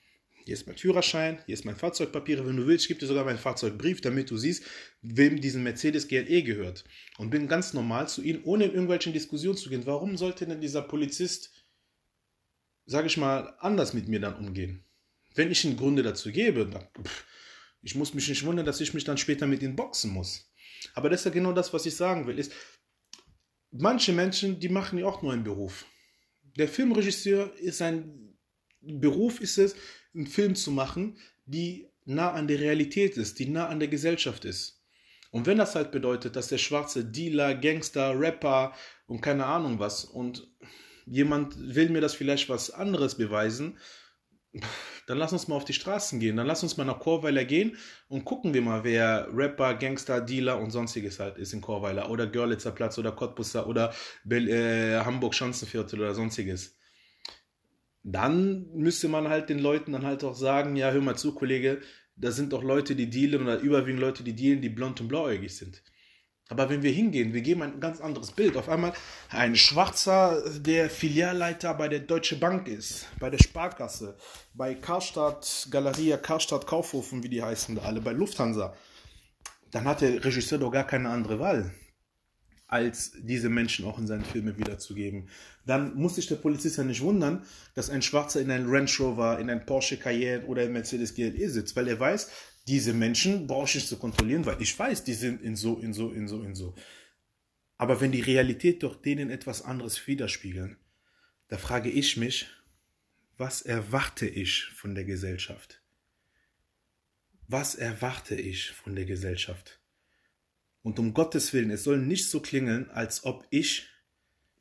hier ist mein Führerschein, hier ist mein Fahrzeugpapiere, wenn du willst, ich gebe dir sogar meinen Fahrzeugbrief, damit du siehst, wem diesen Mercedes GLE gehört. Und bin ganz normal zu ihnen, ohne in irgendwelchen Diskussionen zu gehen. Warum sollte denn dieser Polizist, sage ich mal, anders mit mir dann umgehen? Wenn ich einen Gründe dazu gebe, dann, pff, ich muss mich nicht wundern, dass ich mich dann später mit ihnen boxen muss. Aber das ist ja genau das, was ich sagen will. Ist, manche Menschen, die machen ja auch nur einen Beruf. Der Filmregisseur ist ein Beruf, ist es, einen Film zu machen, die nah an der Realität ist, die nah an der Gesellschaft ist. Und wenn das halt bedeutet, dass der schwarze Dealer, Gangster, Rapper und keine Ahnung was und jemand will mir das vielleicht was anderes beweisen, dann lass uns mal auf die Straßen gehen. Dann lass uns mal nach Chorweiler gehen und gucken wir mal, wer Rapper, Gangster, Dealer und sonstiges halt ist in Chorweiler. Oder Görlitzer Platz oder Cottbusser oder äh, Hamburg Schanzenviertel oder sonstiges. Dann müsste man halt den Leuten dann halt auch sagen, ja, hör mal zu, Kollege, da sind doch Leute, die dealen oder überwiegend Leute, die dealen, die blond und blauäugig sind. Aber wenn wir hingehen, wir geben ein ganz anderes Bild. Auf einmal ein Schwarzer, der Filialleiter bei der Deutsche Bank ist, bei der Sparkasse, bei Karstadt, Galeria, Karstadt, Kaufhofen, wie die heißen da alle, bei Lufthansa. Dann hat der Regisseur doch gar keine andere Wahl. als diese Menschen auch in seinen Filmen wiederzugeben. Dann muss sich der Polizist ja nicht wundern, dass ein Schwarzer in einem Range Rover, in einem Porsche Cayenne oder in Mercedes GLE sitzt, weil er weiß, diese Menschen brauche ich nicht zu kontrollieren, weil ich weiß, die sind in so, in so, in so, in so. Aber wenn die Realität doch denen etwas anderes widerspiegeln, da frage ich mich, was erwarte ich von der Gesellschaft? Was erwarte ich von der Gesellschaft? Und um Gottes Willen, es soll nicht so klingeln, als ob ich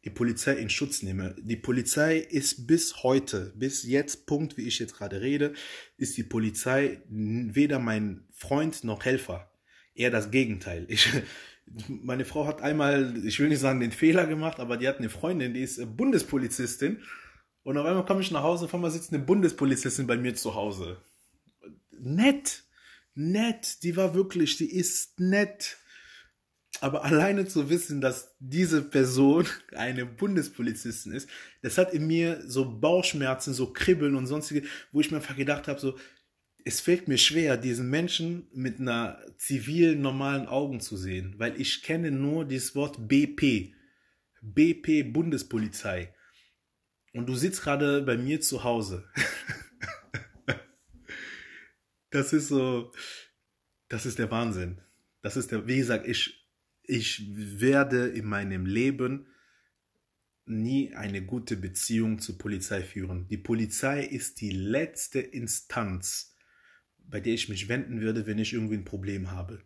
die Polizei in Schutz nehme. Die Polizei ist bis heute, bis jetzt, Punkt, wie ich jetzt gerade rede, ist die Polizei weder mein Freund noch Helfer. Eher das Gegenteil. Ich, meine Frau hat einmal, ich will nicht sagen den Fehler gemacht, aber die hat eine Freundin, die ist Bundespolizistin. Und auf einmal komme ich nach Hause, auf einmal sitzt eine Bundespolizistin bei mir zu Hause. Nett, nett, die war wirklich, die ist nett aber alleine zu wissen, dass diese Person eine Bundespolizistin ist, das hat in mir so Bauchschmerzen, so Kribbeln und sonstige, wo ich mir einfach gedacht habe, so, es fällt mir schwer, diesen Menschen mit einer zivilen, normalen Augen zu sehen, weil ich kenne nur dieses Wort BP. BP Bundespolizei. Und du sitzt gerade bei mir zu Hause. das ist so, das ist der Wahnsinn. Das ist der, wie gesagt, ich ich werde in meinem Leben nie eine gute Beziehung zur Polizei führen. Die Polizei ist die letzte Instanz, bei der ich mich wenden würde, wenn ich irgendwie ein Problem habe.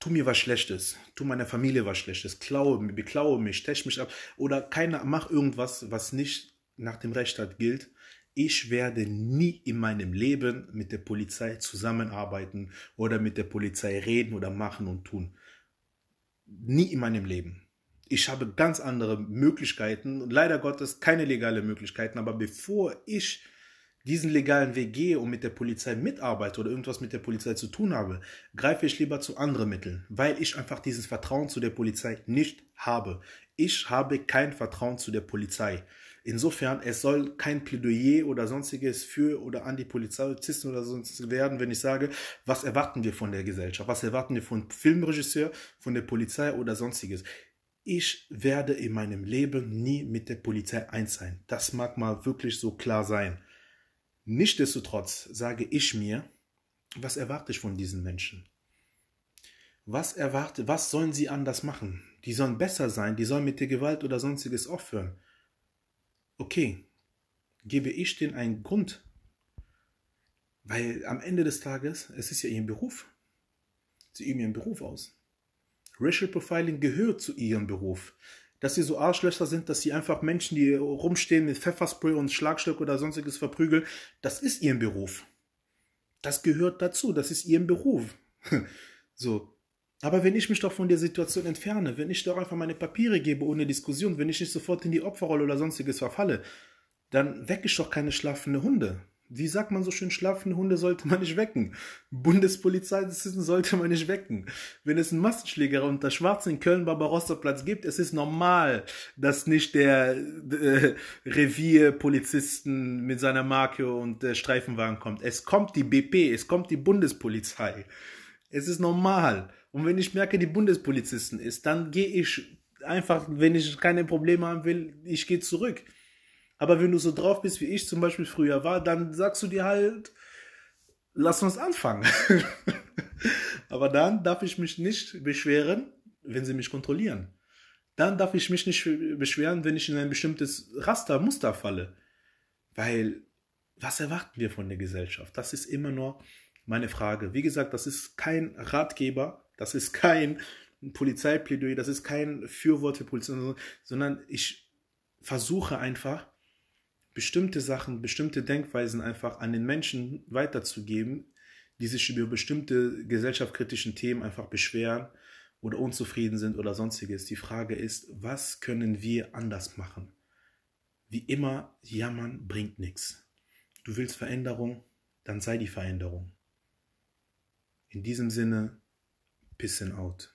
Tu mir was Schlechtes, tu meiner Familie was Schlechtes, klaue, beklaue mich, stech mich ab oder keiner, mach irgendwas, was nicht nach dem Rechtsstaat gilt. Ich werde nie in meinem Leben mit der Polizei zusammenarbeiten oder mit der Polizei reden oder machen und tun. Nie in meinem Leben. Ich habe ganz andere Möglichkeiten, leider Gottes keine legale Möglichkeiten, aber bevor ich diesen legalen Weg gehe und mit der Polizei mitarbeite oder irgendwas mit der Polizei zu tun habe, greife ich lieber zu anderen Mitteln, weil ich einfach dieses Vertrauen zu der Polizei nicht habe. Ich habe kein Vertrauen zu der Polizei. Insofern, es soll kein Plädoyer oder sonstiges für oder an die Polizisten oder sonst werden, wenn ich sage, was erwarten wir von der Gesellschaft, was erwarten wir von Filmregisseur, von der Polizei oder sonstiges. Ich werde in meinem Leben nie mit der Polizei eins sein. Das mag mal wirklich so klar sein. Nichtsdestotrotz sage ich mir, was erwarte ich von diesen Menschen? Was erwarte, was sollen sie anders machen? Die sollen besser sein, die sollen mit der Gewalt oder sonstiges aufhören okay, gebe ich denen einen Grund? Weil am Ende des Tages, es ist ja ihr Beruf. Sie üben ihren Beruf aus. Racial Profiling gehört zu ihrem Beruf. Dass sie so Arschlöcher sind, dass sie einfach Menschen, die rumstehen mit Pfefferspray und Schlagstock oder sonstiges verprügeln, das ist ihr Beruf. Das gehört dazu, das ist ihr Beruf. so, aber wenn ich mich doch von der Situation entferne, wenn ich doch einfach meine Papiere gebe ohne Diskussion, wenn ich nicht sofort in die Opferrolle oder sonstiges verfalle, dann wecke ich doch keine schlafende Hunde. Wie sagt man so schön, schlafende Hunde sollte man nicht wecken. Bundespolizei sollte man nicht wecken. Wenn es einen Massenschläger unter Schwarzen in Köln-Barbarossa-Platz gibt, es ist normal, dass nicht der äh, Revierpolizisten mit seiner Marke und äh, Streifenwagen kommt. Es kommt die BP, es kommt die Bundespolizei. Es ist normal. Und wenn ich merke, die Bundespolizisten ist, dann gehe ich einfach, wenn ich keine Probleme haben will, ich gehe zurück. Aber wenn du so drauf bist, wie ich zum Beispiel früher war, dann sagst du dir halt, lass uns anfangen. Aber dann darf ich mich nicht beschweren, wenn sie mich kontrollieren. Dann darf ich mich nicht beschweren, wenn ich in ein bestimmtes Raster, Muster falle. Weil, was erwarten wir von der Gesellschaft? Das ist immer nur meine Frage. Wie gesagt, das ist kein Ratgeber, das ist kein Polizeiplädoyer, das ist kein Fürwort für Polizei, sondern ich versuche einfach, bestimmte Sachen, bestimmte Denkweisen einfach an den Menschen weiterzugeben, die sich über bestimmte gesellschaftskritischen Themen einfach beschweren oder unzufrieden sind oder sonstiges. Die Frage ist, was können wir anders machen? Wie immer, jammern bringt nichts. Du willst Veränderung, dann sei die Veränderung. In diesem Sinne, Pissing out.